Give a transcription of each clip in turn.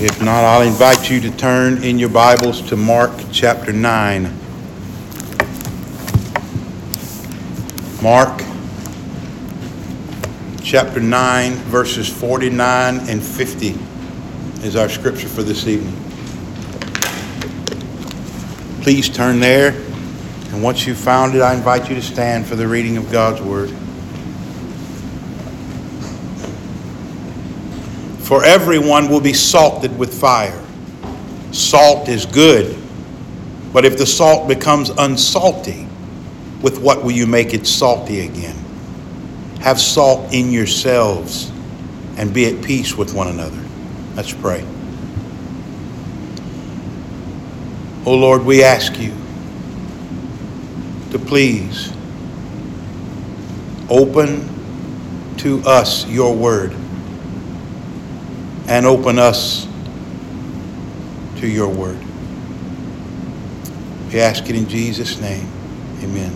If not, I'll invite you to turn in your Bibles to Mark chapter 9. Mark chapter 9, verses 49 and 50 is our scripture for this evening. Please turn there, and once you've found it, I invite you to stand for the reading of God's Word. For everyone will be salted with fire. Salt is good, but if the salt becomes unsalty, with what will you make it salty again? Have salt in yourselves and be at peace with one another. Let's pray. Oh Lord, we ask you to please open to us your word and open us to your word. We ask it in Jesus' name. Amen.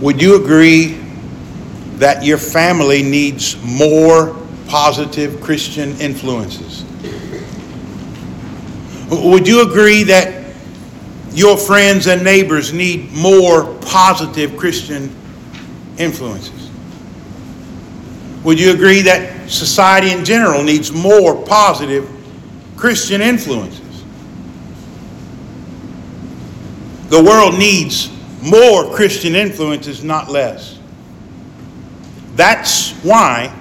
Would you agree that your family needs more positive Christian influences? Would you agree that your friends and neighbors need more positive Christian influences. Would you agree that society in general needs more positive Christian influences? The world needs more Christian influences, not less. That's why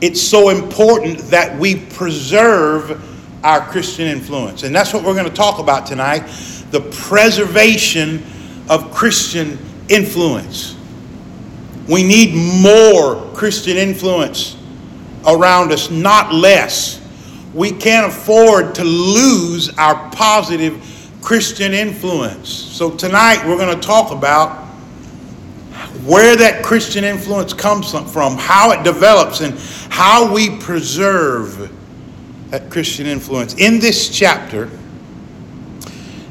it's so important that we preserve our Christian influence. And that's what we're going to talk about tonight the preservation of Christian influence. We need more Christian influence around us, not less. We can't afford to lose our positive Christian influence. So tonight we're going to talk about where that Christian influence comes from, how it develops, and how we preserve that Christian influence. In this chapter,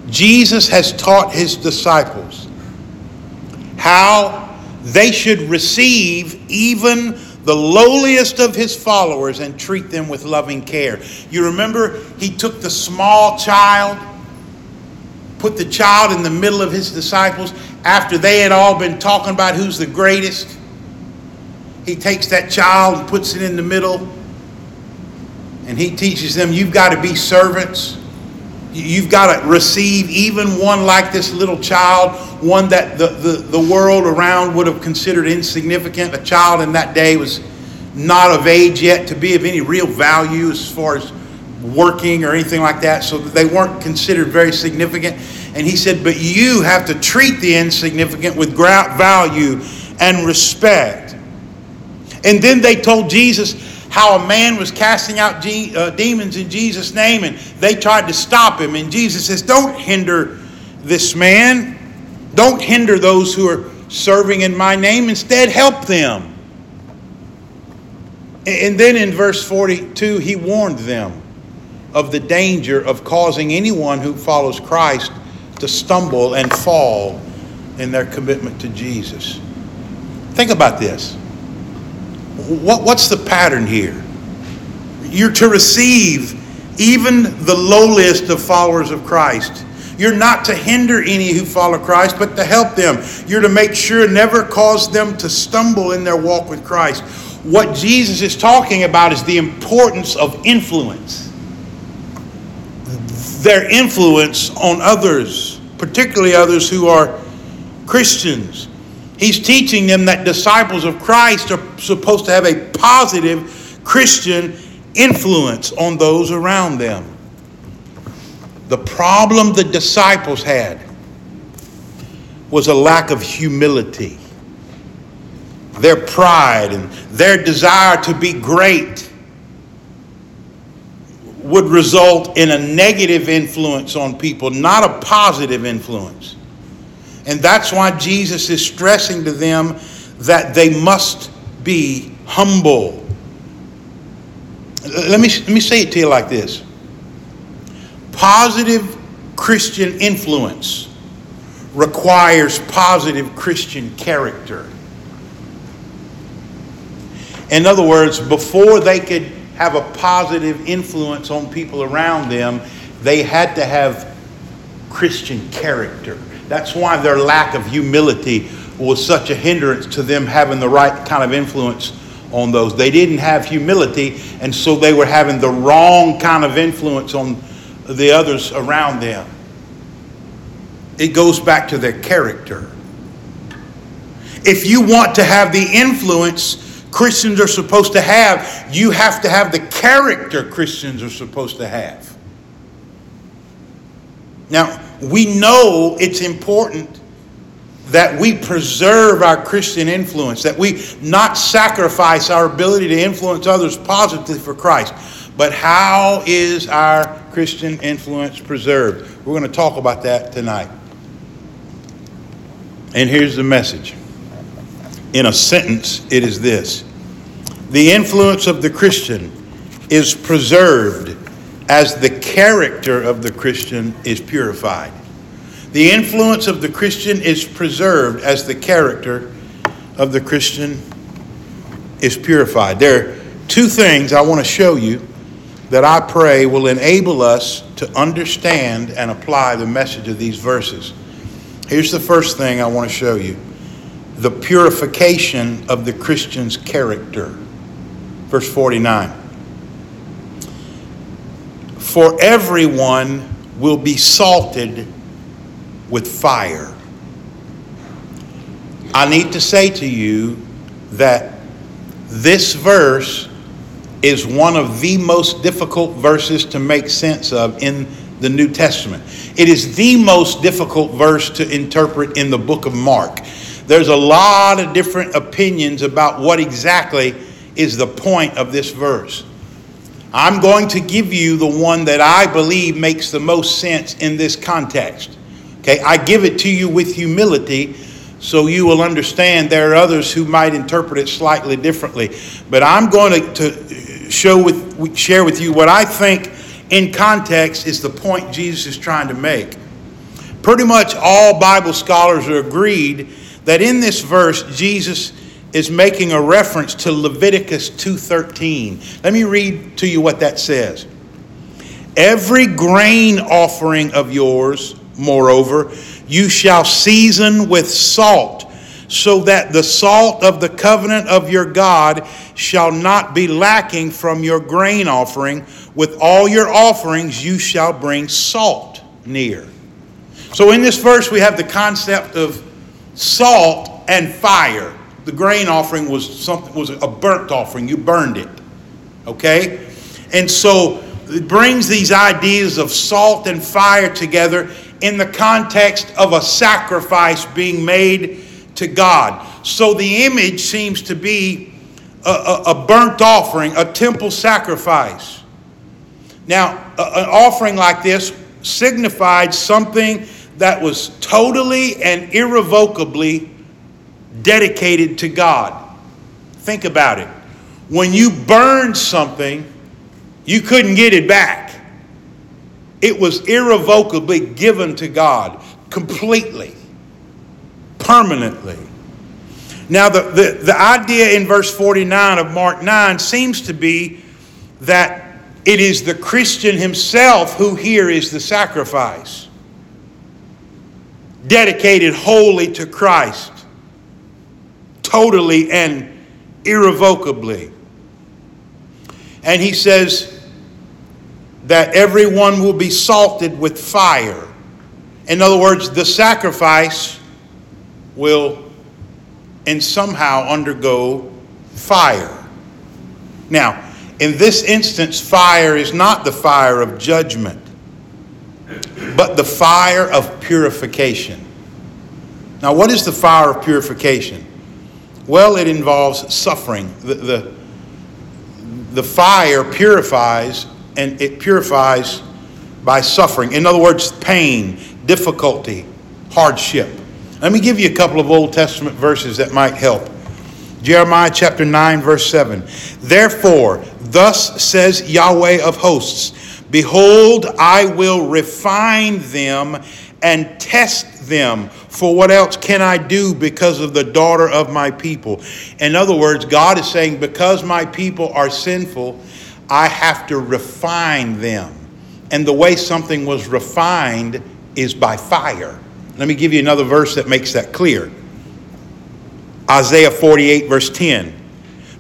Jesus has taught his disciples how they should receive even the lowliest of his followers and treat them with loving care. You remember he took the small child, put the child in the middle of his disciples after they had all been talking about who's the greatest. He takes that child and puts it in the middle and he teaches them you've got to be servants. You've got to receive even one like this little child, one that the, the, the world around would have considered insignificant. A child in that day was not of age yet to be of any real value as far as working or anything like that, so they weren't considered very significant. And he said, But you have to treat the insignificant with value and respect. And then they told Jesus, how a man was casting out uh, demons in Jesus' name and they tried to stop him. And Jesus says, Don't hinder this man. Don't hinder those who are serving in my name. Instead, help them. And then in verse 42, he warned them of the danger of causing anyone who follows Christ to stumble and fall in their commitment to Jesus. Think about this. What, what's the pattern here? You're to receive even the lowliest of followers of Christ. You're not to hinder any who follow Christ, but to help them. You're to make sure never cause them to stumble in their walk with Christ. What Jesus is talking about is the importance of influence. Their influence on others, particularly others who are Christians. He's teaching them that disciples of Christ are supposed to have a positive Christian influence on those around them. The problem the disciples had was a lack of humility. Their pride and their desire to be great would result in a negative influence on people, not a positive influence. And that's why Jesus is stressing to them that they must be humble. Let me, let me say it to you like this positive Christian influence requires positive Christian character. In other words, before they could have a positive influence on people around them, they had to have Christian character. That's why their lack of humility was such a hindrance to them having the right kind of influence on those. They didn't have humility, and so they were having the wrong kind of influence on the others around them. It goes back to their character. If you want to have the influence Christians are supposed to have, you have to have the character Christians are supposed to have. Now, we know it's important that we preserve our Christian influence, that we not sacrifice our ability to influence others positively for Christ. But how is our Christian influence preserved? We're going to talk about that tonight. And here's the message. In a sentence, it is this The influence of the Christian is preserved as the character of the Christian is purified. The influence of the Christian is preserved as the character of the Christian is purified. There are two things I want to show you that I pray will enable us to understand and apply the message of these verses. Here's the first thing I want to show you the purification of the Christian's character. Verse 49. For everyone will be salted with fire. I need to say to you that this verse is one of the most difficult verses to make sense of in the New Testament. It is the most difficult verse to interpret in the book of Mark. There's a lot of different opinions about what exactly is the point of this verse. I'm going to give you the one that I believe makes the most sense in this context. Okay, I give it to you with humility so you will understand there are others who might interpret it slightly differently. But I'm going to, show with share with you what I think in context is the point Jesus is trying to make. Pretty much all Bible scholars are agreed that in this verse Jesus is making a reference to Leviticus 2:13. Let me read to you what that says. Every grain offering of yours Moreover, you shall season with salt, so that the salt of the covenant of your God shall not be lacking from your grain offering. With all your offerings, you shall bring salt near. So, in this verse, we have the concept of salt and fire. The grain offering was something was a burnt offering. You burned it. Okay? And so it brings these ideas of salt and fire together in the context of a sacrifice being made to God. So the image seems to be a, a, a burnt offering, a temple sacrifice. Now, a, an offering like this signified something that was totally and irrevocably dedicated to God. Think about it. When you burned something, you couldn't get it back. It was irrevocably given to God, completely, permanently. Now, the, the, the idea in verse 49 of Mark 9 seems to be that it is the Christian himself who here is the sacrifice, dedicated wholly to Christ, totally and irrevocably. And he says, that everyone will be salted with fire. In other words, the sacrifice will and somehow undergo fire. Now, in this instance, fire is not the fire of judgment, but the fire of purification. Now, what is the fire of purification? Well, it involves suffering. The, the, the fire purifies and it purifies by suffering. In other words, pain, difficulty, hardship. Let me give you a couple of Old Testament verses that might help. Jeremiah chapter 9, verse 7. Therefore, thus says Yahweh of hosts Behold, I will refine them and test them. For what else can I do because of the daughter of my people? In other words, God is saying, because my people are sinful, I have to refine them. And the way something was refined is by fire. Let me give you another verse that makes that clear. Isaiah 48, verse 10.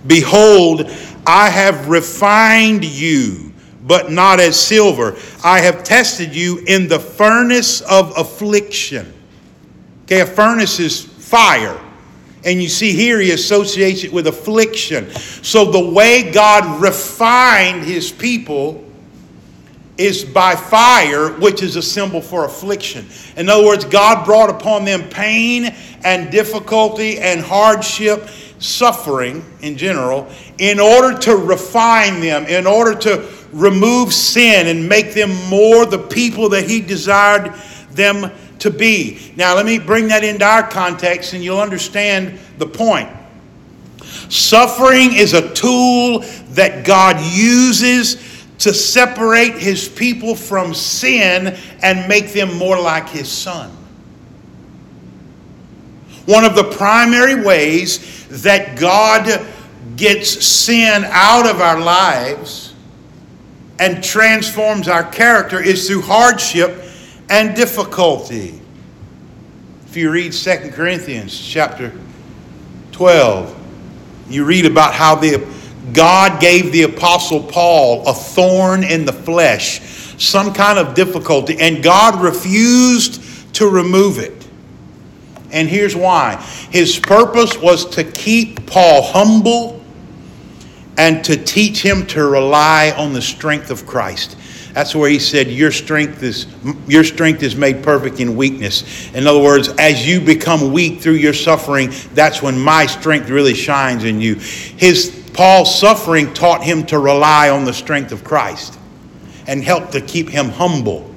Behold, I have refined you, but not as silver. I have tested you in the furnace of affliction. Okay, a furnace is fire. And you see here he associates it with affliction. So the way God refined his people is by fire, which is a symbol for affliction. In other words, God brought upon them pain and difficulty and hardship, suffering in general, in order to refine them, in order to remove sin and make them more the people that He desired them to be. Now, let me bring that into our context and you'll understand the point. Suffering is a tool that God uses to separate his people from sin and make them more like his son. One of the primary ways that God gets sin out of our lives and transforms our character is through hardship and difficulty. If you read 2 Corinthians chapter 12, you read about how the God gave the Apostle Paul a thorn in the flesh, some kind of difficulty, and God refused to remove it. And here's why His purpose was to keep Paul humble and to teach him to rely on the strength of Christ. That's where he said, Your strength is your strength is made perfect in weakness. In other words, as you become weak through your suffering, that's when my strength really shines in you. His Paul's suffering taught him to rely on the strength of Christ and helped to keep him humble.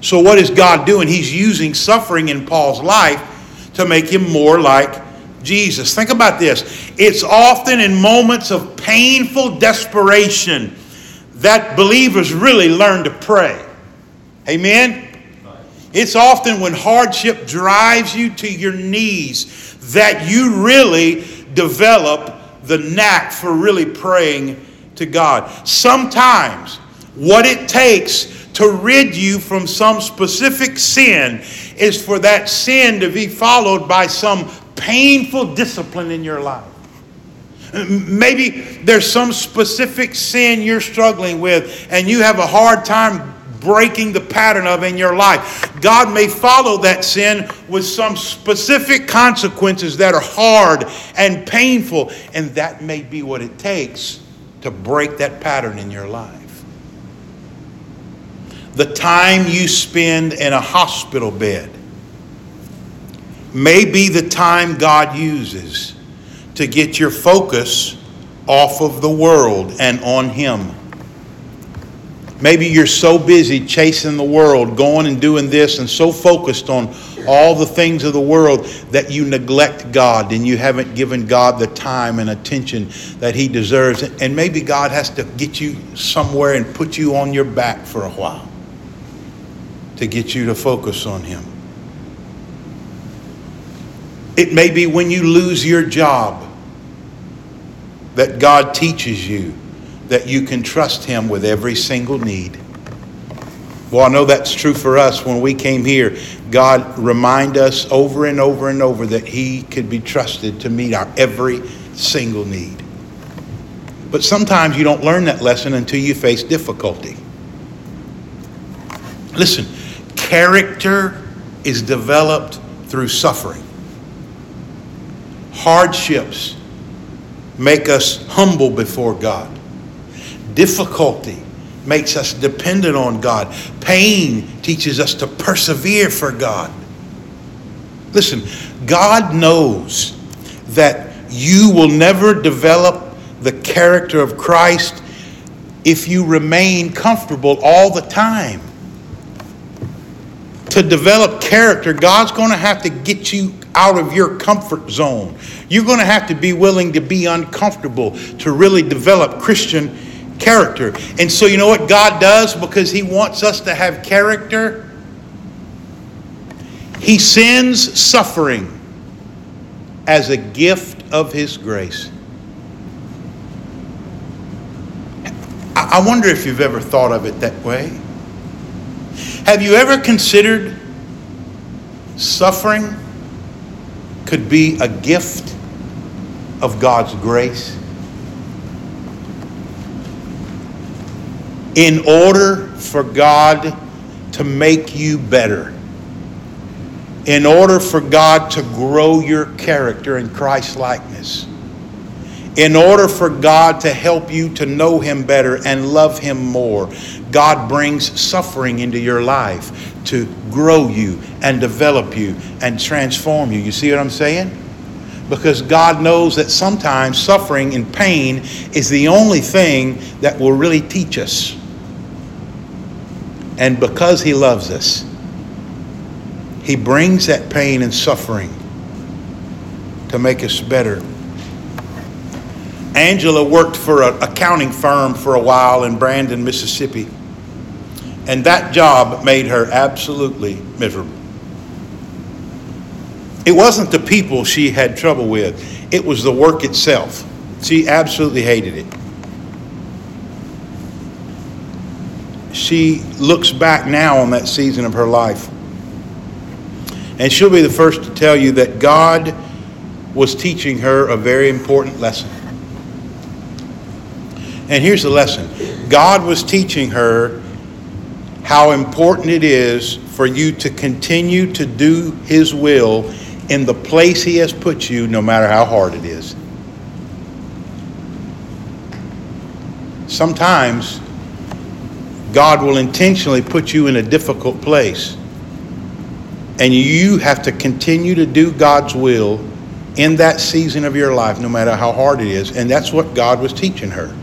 So, what is God doing? He's using suffering in Paul's life to make him more like Jesus. Think about this. It's often in moments of painful desperation that believers really learn to pray. Amen? It's often when hardship drives you to your knees that you really develop the knack for really praying to God. Sometimes what it takes to rid you from some specific sin is for that sin to be followed by some painful discipline in your life. Maybe there's some specific sin you're struggling with and you have a hard time breaking the pattern of in your life. God may follow that sin with some specific consequences that are hard and painful, and that may be what it takes to break that pattern in your life. The time you spend in a hospital bed may be the time God uses to get your focus off of the world and on Him. Maybe you're so busy chasing the world, going and doing this, and so focused on all the things of the world that you neglect God and you haven't given God the time and attention that He deserves. And maybe God has to get you somewhere and put you on your back for a while to get you to focus on Him. It may be when you lose your job that God teaches you that you can trust Him with every single need. Well, I know that's true for us. When we came here, God reminded us over and over and over that He could be trusted to meet our every single need. But sometimes you don't learn that lesson until you face difficulty. Listen, character is developed through suffering. Hardships make us humble before God. Difficulty makes us dependent on God. Pain teaches us to persevere for God. Listen, God knows that you will never develop the character of Christ if you remain comfortable all the time. To develop character, God's going to have to get you out of your comfort zone. You're going to have to be willing to be uncomfortable to really develop Christian character. And so, you know what God does? Because He wants us to have character, He sends suffering as a gift of His grace. I wonder if you've ever thought of it that way. Have you ever considered suffering could be a gift of God's grace? In order for God to make you better, in order for God to grow your character in Christ likeness in order for God to help you to know Him better and love Him more, God brings suffering into your life to grow you and develop you and transform you. You see what I'm saying? Because God knows that sometimes suffering and pain is the only thing that will really teach us. And because He loves us, He brings that pain and suffering to make us better Angela worked for an accounting firm for a while in Brandon, Mississippi. And that job made her absolutely miserable. It wasn't the people she had trouble with, it was the work itself. She absolutely hated it. She looks back now on that season of her life. And she'll be the first to tell you that God was teaching her a very important lesson. And here's the lesson God was teaching her how important it is for you to continue to do His will in the place He has put you, no matter how hard it is. Sometimes God will intentionally put you in a difficult place. And you have to continue to do God's will in that season of your life, no matter how hard it is. And that's what God was teaching her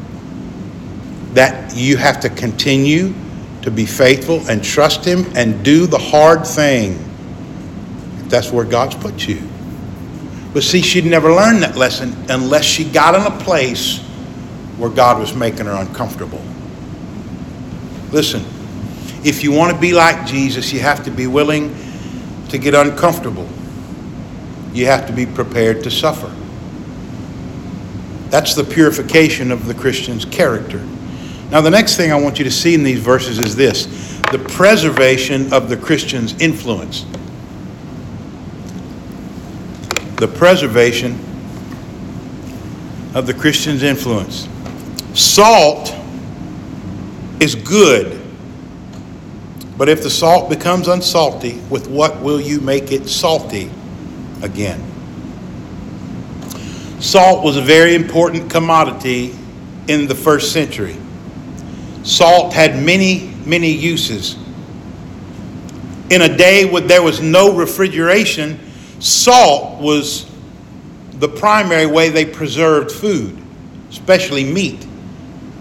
that you have to continue to be faithful and trust Him and do the hard thing. That's where God's put you. But see, she'd never learned that lesson unless she got in a place where God was making her uncomfortable. Listen, if you want to be like Jesus, you have to be willing to get uncomfortable. You have to be prepared to suffer. That's the purification of the Christian's character. Now, the next thing I want you to see in these verses is this the preservation of the Christian's influence. The preservation of the Christian's influence. Salt is good, but if the salt becomes unsalty, with what will you make it salty again? Salt was a very important commodity in the first century. Salt had many, many uses. In a day when there was no refrigeration, salt was the primary way they preserved food, especially meat.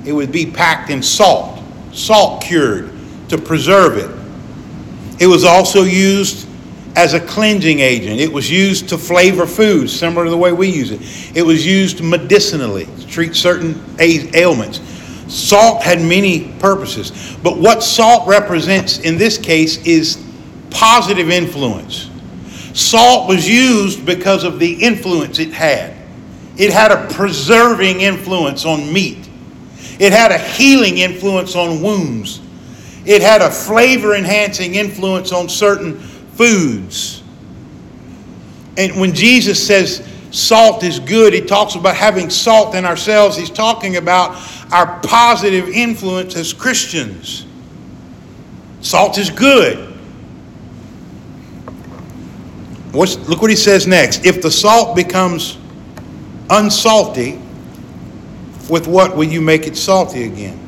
It would be packed in salt, salt cured to preserve it. It was also used as a cleansing agent. It was used to flavor food, similar to the way we use it. It was used medicinally to treat certain ailments. Salt had many purposes, but what salt represents in this case is positive influence. Salt was used because of the influence it had. It had a preserving influence on meat. It had a healing influence on wounds. It had a flavor enhancing influence on certain foods. And when Jesus says salt is good, he talks about having salt in ourselves. He's talking about our positive influence as Christians. Salt is good. What's, look what he says next. If the salt becomes unsalty, with what will you make it salty again?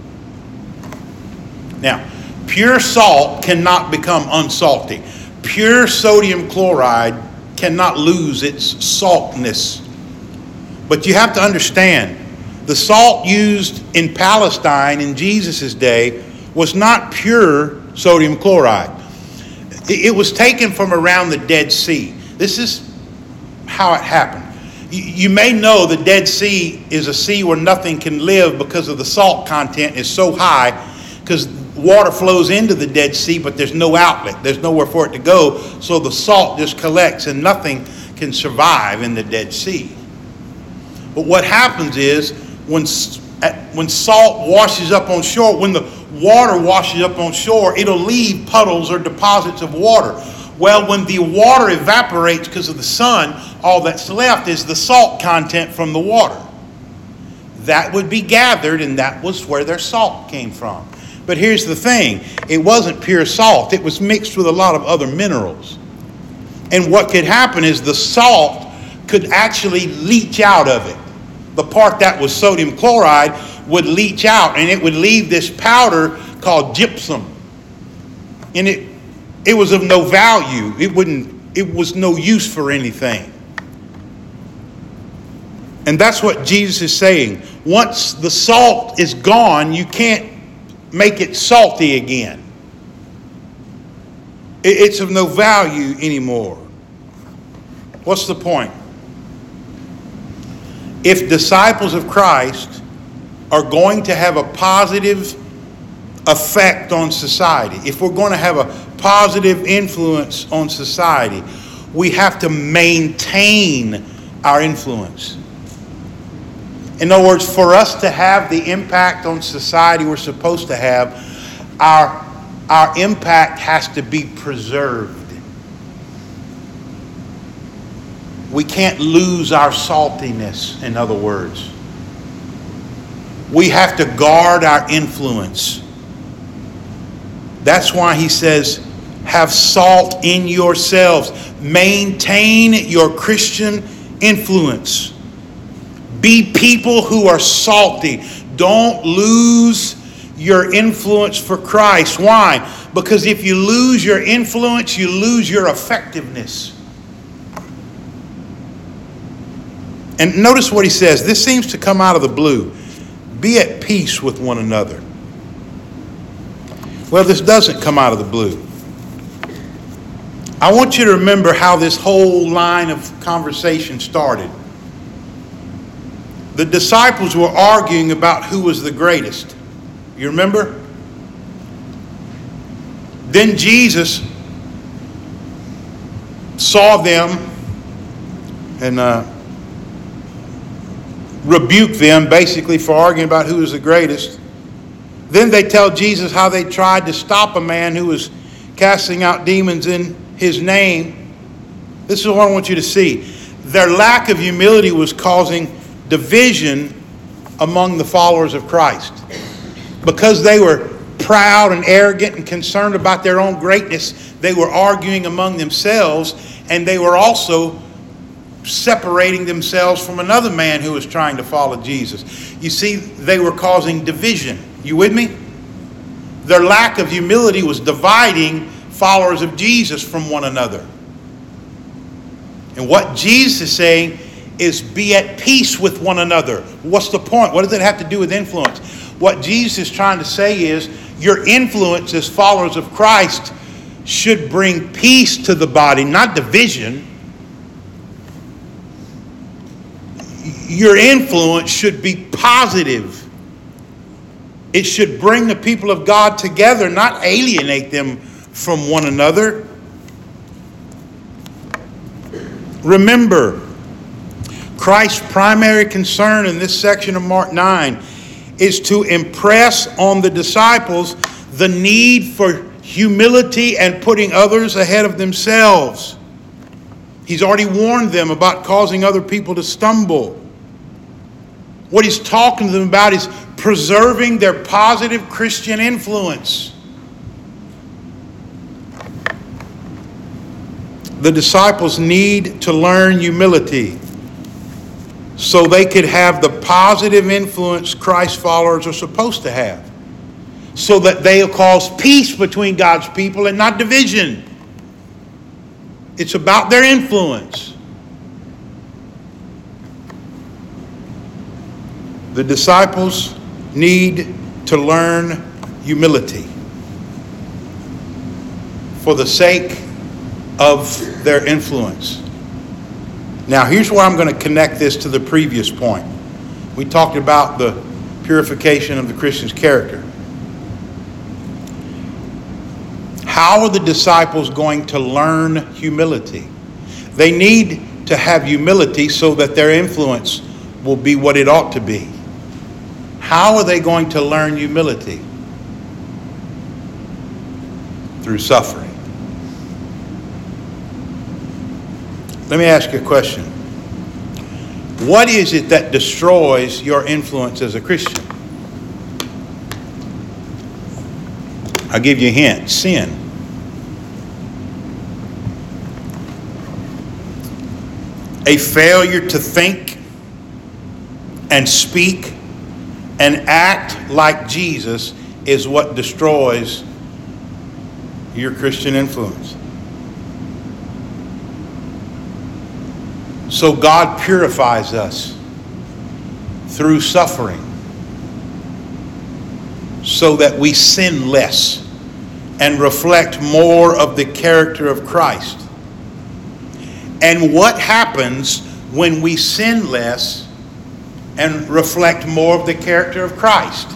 Now, pure salt cannot become unsalty. Pure sodium chloride cannot lose its saltness. But you have to understand the salt used in Palestine in Jesus' day was not pure sodium chloride. It was taken from around the Dead Sea. This is how it happened. You may know the Dead Sea is a sea where nothing can live because of the salt content is so high. Because water flows into the Dead Sea, but there's no outlet. There's nowhere for it to go. So the salt just collects and nothing can survive in the Dead Sea. But what happens is when, when salt washes up on shore, when the water washes up on shore, it'll leave puddles or deposits of water. Well, when the water evaporates because of the sun, all that's left is the salt content from the water. That would be gathered, and that was where their salt came from. But here's the thing it wasn't pure salt, it was mixed with a lot of other minerals. And what could happen is the salt could actually leach out of it. The part that was sodium chloride would leach out, and it would leave this powder called gypsum. And it, it was of no value. It wouldn't, it was no use for anything. And that's what Jesus is saying. Once the salt is gone, you can't make it salty again. It's of no value anymore. What's the point? If disciples of Christ are going to have a positive effect on society, if we're going to have a positive influence on society, we have to maintain our influence. In other words, for us to have the impact on society we're supposed to have, our, our impact has to be preserved. We can't lose our saltiness, in other words. We have to guard our influence. That's why he says, have salt in yourselves. Maintain your Christian influence. Be people who are salty. Don't lose your influence for Christ. Why? Because if you lose your influence, you lose your effectiveness. And notice what he says. This seems to come out of the blue. Be at peace with one another. Well, this doesn't come out of the blue. I want you to remember how this whole line of conversation started the disciples were arguing about who was the greatest. You remember? Then Jesus saw them and uh, rebuked them basically for arguing about who was the greatest. Then they tell Jesus how they tried to stop a man who was casting out demons in his name. This is what I want you to see. Their lack of humility was causing division among the followers of Christ. Because they were proud and arrogant and concerned about their own greatness, they were arguing among themselves and they were also separating themselves from another man who was trying to follow Jesus. You see, they were causing division. You with me? Their lack of humility was dividing followers of Jesus from one another. And what Jesus is saying is be at peace with one another. What's the point? What does it have to do with influence? What Jesus is trying to say is your influence as followers of Christ should bring peace to the body, not division. Your influence should be positive. It should bring the people of God together, not alienate them from one another. Remember, Christ's primary concern in this section of Mark 9 is to impress on the disciples the need for humility and putting others ahead of themselves. He's already warned them about causing other people to stumble. What he's talking to them about is preserving their positive Christian influence. The disciples need to learn humility so they could have the positive influence Christ followers are supposed to have, so that they'll cause peace between God's people and not division. It's about their influence. The disciples need to learn humility for the sake of their influence. Now, here's where I'm going to connect this to the previous point. We talked about the purification of the Christian's character. How are the disciples going to learn humility? They need to have humility so that their influence will be what it ought to be. How are they going to learn humility? Through suffering. Let me ask you a question. What is it that destroys your influence as a Christian? I'll give you a hint sin. A failure to think and speak and act like Jesus is what destroys your Christian influence. So God purifies us through suffering so that we sin less and reflect more of the character of Christ. And what happens when we sin less and reflect more of the character of Christ?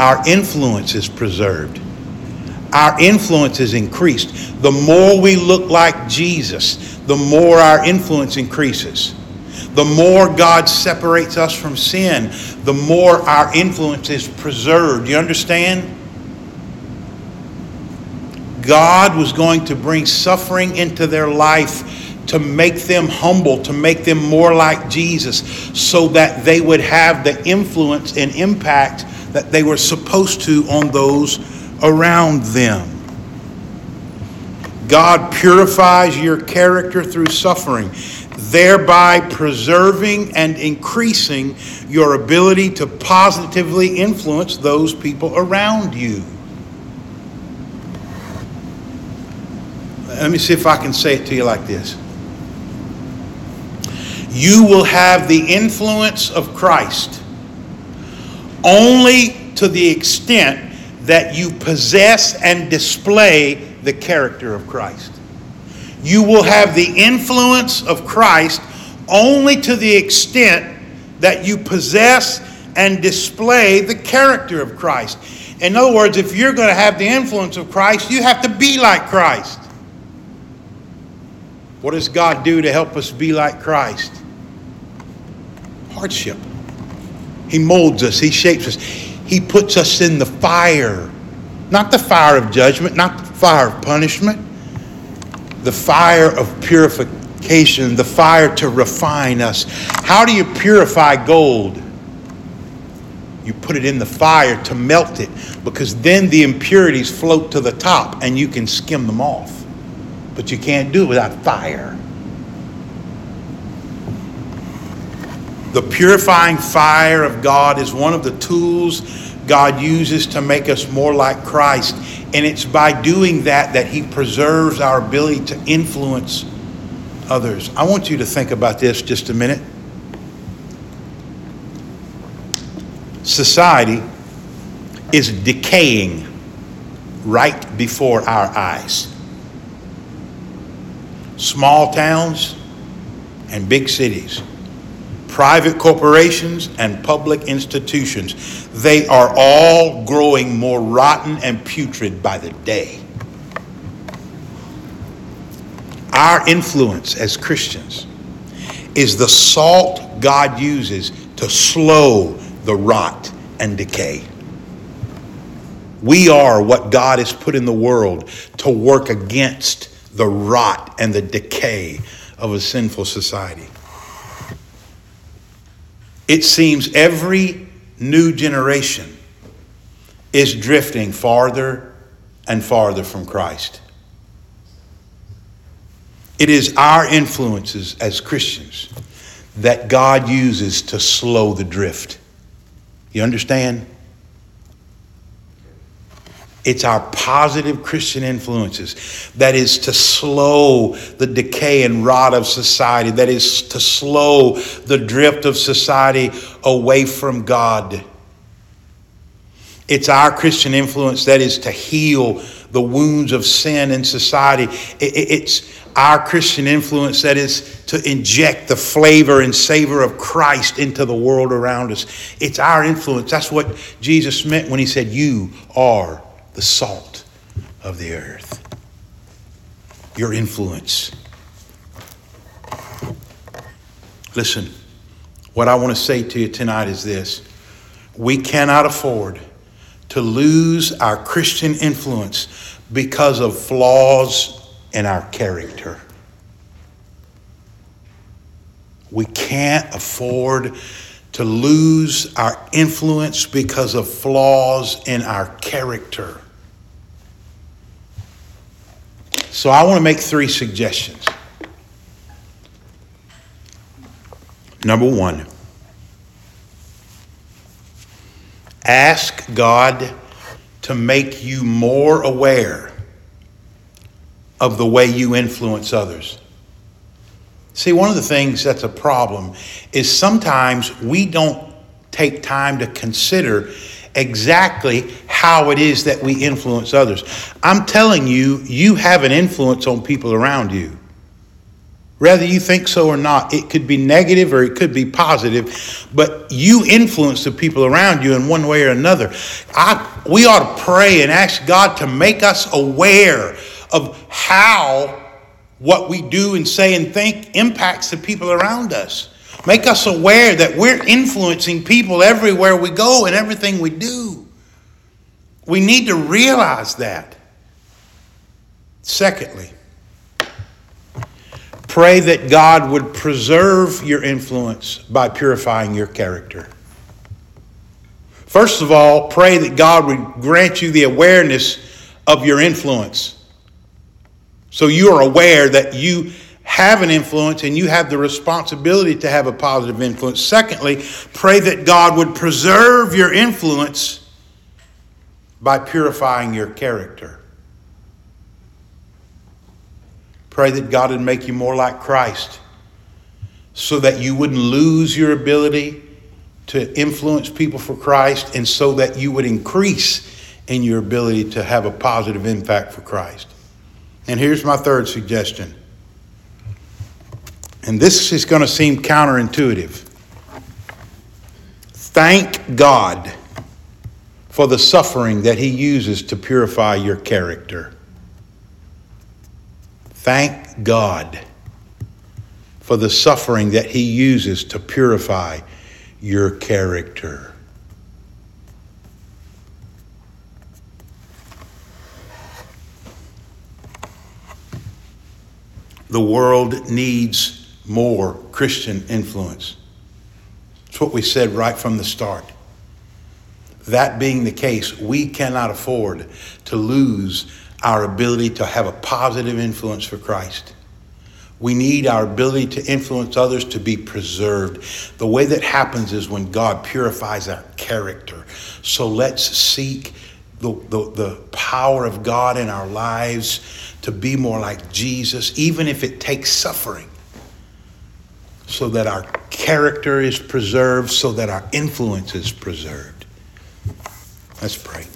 Our influence is preserved. Our influence is increased. The more we look like Jesus, the more our influence increases. The more God separates us from sin, the more our influence is preserved. You understand? God was going to bring suffering into their life to make them humble, to make them more like Jesus, so that they would have the influence and impact that they were supposed to on those around them. God purifies your character through suffering, thereby preserving and increasing your ability to positively influence those people around you. Let me see if I can say it to you like this. You will have the influence of Christ only to the extent that you possess and display the character of Christ. You will have the influence of Christ only to the extent that you possess and display the character of Christ. In other words, if you're going to have the influence of Christ, you have to be like Christ. What does God do to help us be like Christ? Hardship. He molds us, He shapes us, He puts us in the fire. Not the fire of judgment, not the fire of punishment, the fire of purification, the fire to refine us. How do you purify gold? You put it in the fire to melt it because then the impurities float to the top and you can skim them off but you can't do it without fire. The purifying fire of God is one of the tools God uses to make us more like Christ. And it's by doing that that He preserves our ability to influence others. I want you to think about this just a minute. Society is decaying right before our eyes small towns and big cities, private corporations and public institutions, they are all growing more rotten and putrid by the day. Our influence as Christians is the salt God uses to slow the rot and decay. We are what God has put in the world to work against the rot and the decay of a sinful society. It seems every new generation is drifting farther and farther from Christ. It is our influences as Christians that God uses to slow the drift. You understand? It's our positive Christian influences that is to slow the decay and rot of society, that is to slow the drift of society away from God. It's our Christian influence that is to heal the wounds of sin in society. It's our Christian influence that is to inject the flavor and savor of Christ into the world around us. It's our influence. That's what Jesus meant when he said, You are the salt of the earth. Your influence. Listen, what I want to say to you tonight is this we cannot afford to lose our Christian influence because of flaws in our character. We can't afford to lose our influence because of flaws in our character. So I want to make three suggestions. Number one, ask God to make you more aware of the way you influence others. See, one of the things that's a problem is sometimes we don't take time to consider exactly how it is that we influence others. I'm telling you, you have an influence on people around you. Whether you think so or not, it could be negative or it could be positive, but you influence the people around you in one way or another. I, we ought to pray and ask God to make us aware of how what we do and say and think impacts the people around us. Make us aware that we're influencing people everywhere we go and everything we do. We need to realize that. Secondly, pray that God would preserve your influence by purifying your character. First of all, pray that God would grant you the awareness of your influence. So you are aware that you have an influence and you have the responsibility to have a positive influence. Secondly, pray that God would preserve your influence by purifying your character. Pray that God would make you more like Christ so that you wouldn't lose your ability to influence people for Christ and so that you would increase in your ability to have a positive impact for Christ. And here's my third suggestion. And this is going to seem counterintuitive. Thank God for the suffering that He uses to purify your character. Thank God for the suffering that He uses to purify your character. the world needs more Christian influence. It's what we said right from the start. That being the case, we cannot afford to lose our ability to have a positive influence for Christ. We need our ability to influence others to be preserved. The way that happens is when God purifies our character. So let's seek the, the, the power of God in our lives to be more like Jesus, even if it takes suffering, so that our character is preserved, so that our influence is preserved. Let's pray.